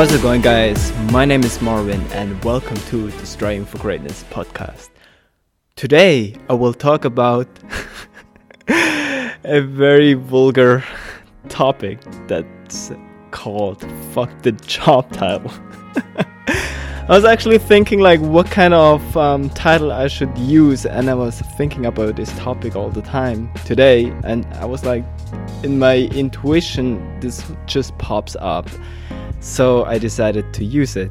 How's it going, guys? My name is Marwin, and welcome to the Striving for Greatness podcast. Today, I will talk about a very vulgar topic that's called Fuck the Job Title. I was actually thinking, like, what kind of um, title I should use, and I was thinking about this topic all the time today, and I was like, in my intuition, this just pops up so I decided to use it.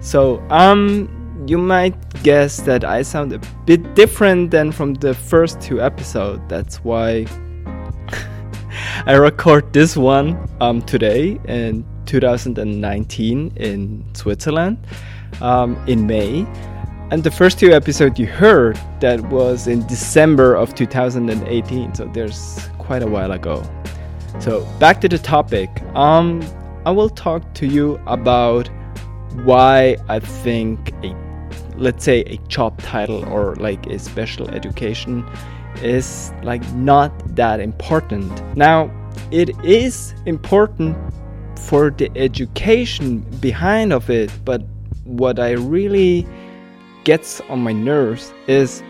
So, um, you might guess that I sound a bit different than from the first two episodes. That's why I record this one um, today in 2019 in Switzerland um, in May. And the first two episodes you heard that was in December of 2018, so there's quite a while ago. So back to the topic. Um, I will talk to you about why I think a let's say a job title or like a special education is like not that important. Now, it is important for the education behind of it, but what I really gets on my nerves is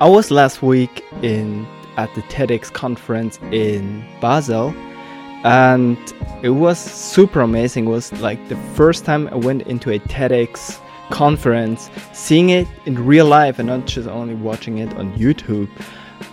I was last week in at the TEDx conference in Basel and it was super amazing. It was like the first time I went into a TEDx conference, seeing it in real life and not just only watching it on YouTube.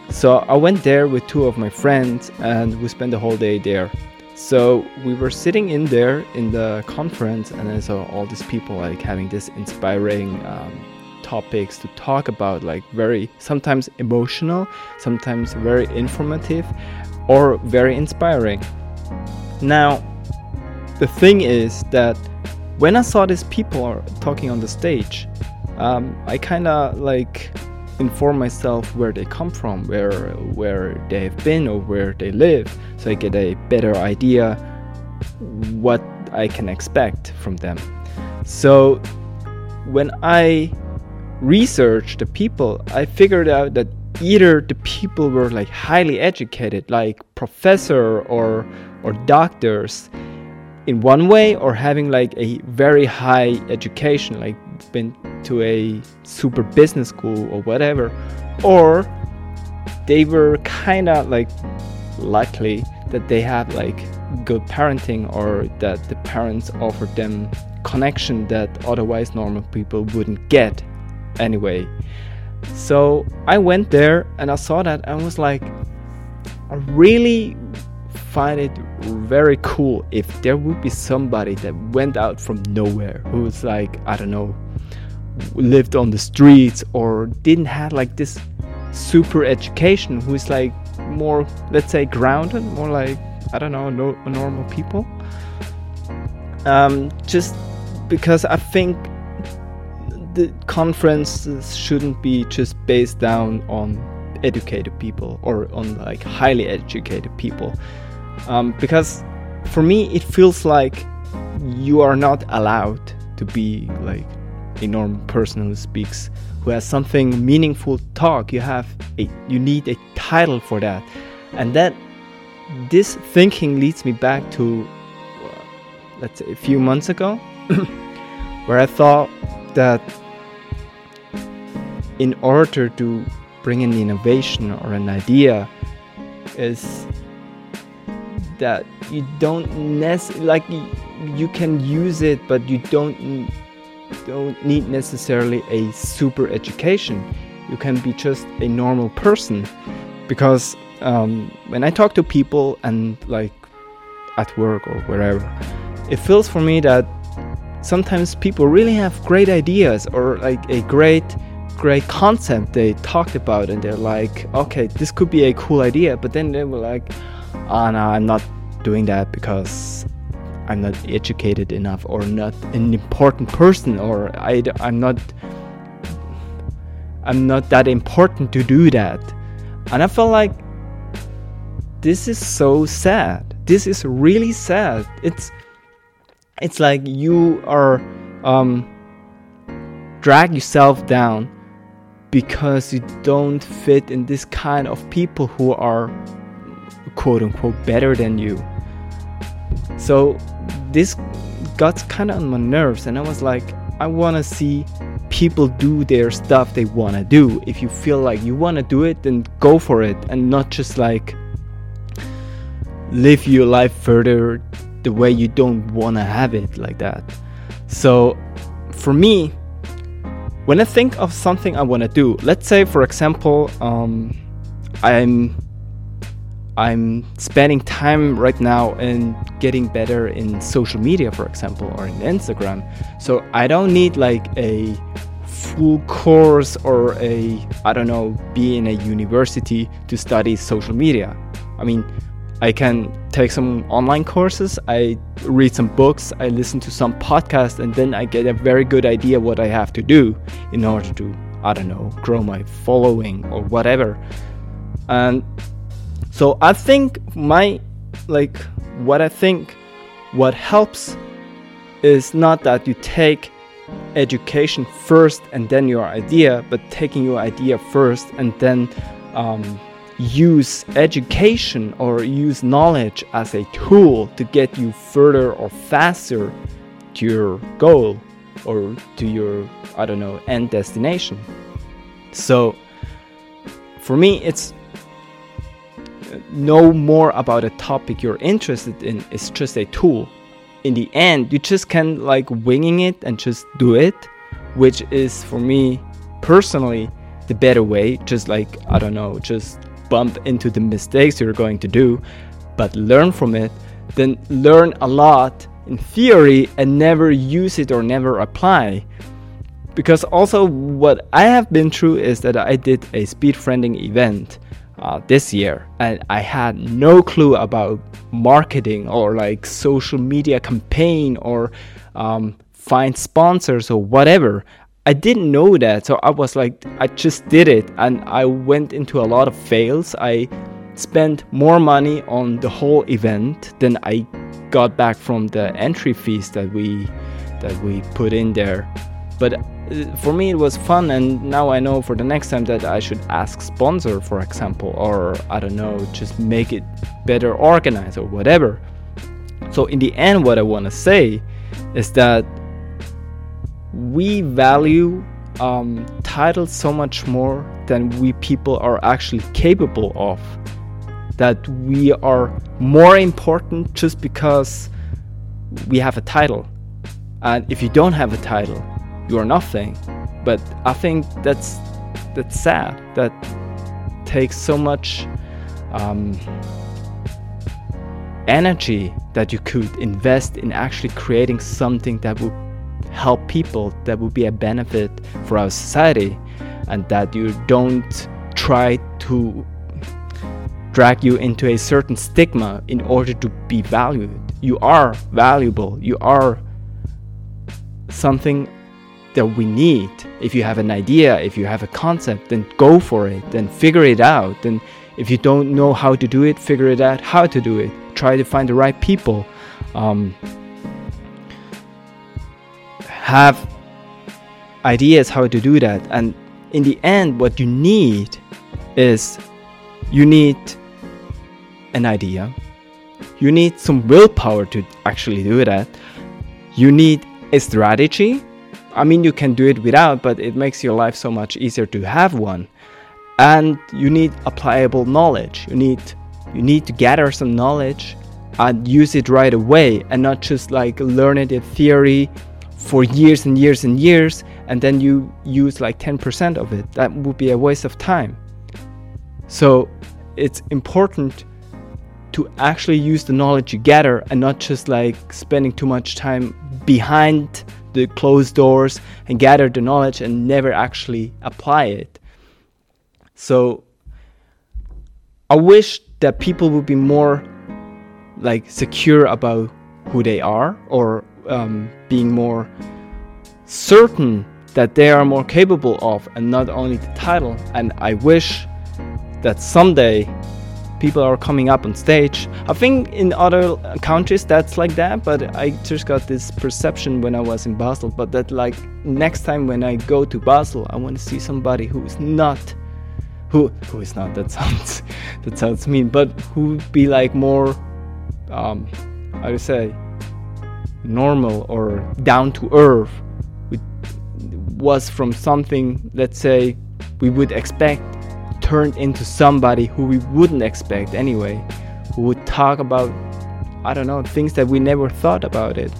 So I went there with two of my friends and we spent the whole day there. So we were sitting in there in the conference and I saw all these people like having this inspiring um, topics to talk about, like very sometimes emotional, sometimes very informative, or very inspiring. Now, the thing is that when I saw these people talking on the stage, um, I kind of like inform myself where they come from, where where they've been or where they live, so I get a better idea what I can expect from them. So when I researched the people, I figured out that either the people were like highly educated, like professor or or doctors in one way or having like a very high education like been to a super business school or whatever or they were kind of like likely that they have like good parenting or that the parents offered them connection that otherwise normal people wouldn't get anyway. So i went there and i saw that and was like i really find it very cool if there would be somebody that went out from nowhere who's like I don't know lived on the streets or didn't have like this super education who's like more let's say grounded more like I don't know no, normal people. Um, just because I think the conferences shouldn't be just based down on educated people or on like highly educated people um, because for me it feels like you are not allowed to be like a normal person who speaks who has something meaningful to talk. You have a you need a title for that. And that this thinking leads me back to uh, let's say a few months ago where i thought that in order to bring an innovation or an idea is that you don't necessarily like you can use it but you don't don't need necessarily a super education. You can be just a normal person. Because um, when i talk to people and like at work or wherever it feels for me that sometimes people really have great ideas or like a great great concept they talked about and they're like okay this could be a cool idea but then they were like oh no i'm not doing that because i'm not educated enough or not an important person or I, i'm not i'm not that important to do that. And i felt like this is so sad. This is really sad. It's it's like you are um drag yourself down because you don't fit in this kind of people who are quote unquote better than you. So this got kind of on my nerves and i was like i want to see people do their stuff they want to do if you feel like you want to do it then go for it and not just like live your life further the way you don't want to have it like that so for me when i think of something i want to do let's say for example um, i'm I'm spending time right now in getting better in social media, for example, or in Instagram. So I don't need like a full course or a, I don't know, be in a university to study social media. I mean, I can take some online courses, I read some books, I listen to some podcasts, and then I get a very good idea what I have to do in order to, I don't know, grow my following or whatever. And so I think my like what I think what helps is not that you take education first and then your idea, but taking your idea first and then um, use education or use knowledge as a tool to get you further or faster to your goal or to your I don't know end destination. So for me, it's know more about a topic you're interested in is just a tool. In the end, you just can like winging it and just do it, which is for me personally the better way. Just like, I don't know, just bump into the mistakes you're going to do, but learn from it, then learn a lot in theory and never use it or never apply. Because also, what I have been through is that I did a speed friending event uh, this year and i had no clue about marketing or like social media campaign or um, find sponsors or whatever. I didn't know that so i was like i just did it and i went into a lot of fails. I spent more money on the whole event than i got back from the entry fees that we that we put in there. But for me it was fun and now i know for the next time that i should ask sponsor for example or i don't know just make it better organized or whatever. So in the end what i want to say is that we value um, titles so much more than we people are actually capable of that we are more important just because we have a title. And if you don't have a title you are nothing. But I think that's that's sad. That takes so much um, energy that you could invest in actually creating something that would help people, that would be a benefit for our society, and that you don't try to drag you into a certain stigma in order to be valued. You are valuable. You are something that we need. If you have an idea, if you have a concept, then go for it, then figure it out. Then, if you don't know how to do it, figure it out how to do it. Try to find the right people. Um, have ideas how to do that. And in the end, what you need is you need an idea. You need some willpower to actually do that. You need a strategy I mean, you can do it without, but it makes your life so much easier to have one. And you need applicable knowledge. You need you need to gather some knowledge and use it right away, and not just like learn it in theory for years and years and years, and then you use like 10% of it. That would be a waste of time. So it's important to actually use the knowledge you gather and not just like spending too much time behind the closed doors and gather the knowledge and never actually apply it. So I wish that people would be more like secure about who they are or um, being more certain that they are more capable of and not only the title and i wish that someday people are coming up on stage. I think in other countries that's like that, but I just got this perception when I was in Basel. But that like next time when I go to Basel, I want to see somebody who is not, who who is not. That sounds that sounds mean, but who be like more, um, how to say, normal or down to earth was from something, let's say, we would expect turned into somebody who we wouldn't expect anyway, who would talk about, I don't know, things that we never thought about it.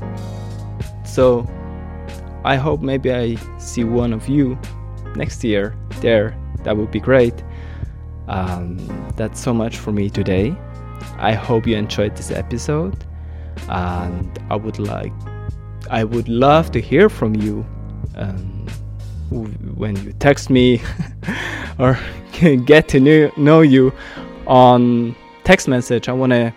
So I hope maybe I see one of you next year there. That would be great. Um, that's so much for me today. I hope you enjoyed this episode, and I would like, I would love to hear from you. Um, when you text me or get to know, know you on text message. I want to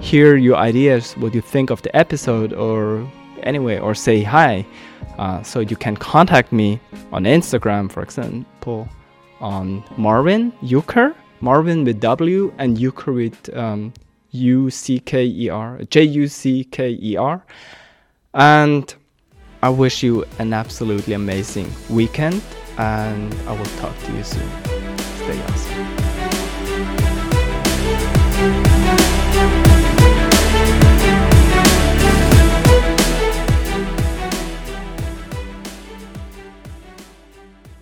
hear your ideas, what you think of the episode, or anyway, or say hi. Uh, so you can contact me on Instagram, for example, on Marwin Jucker, Marwin with W, and Jucker with um, U C K E R, J U C K E R. And I wish you an absolutely amazing weekend and I will talk to you soon. Awesome.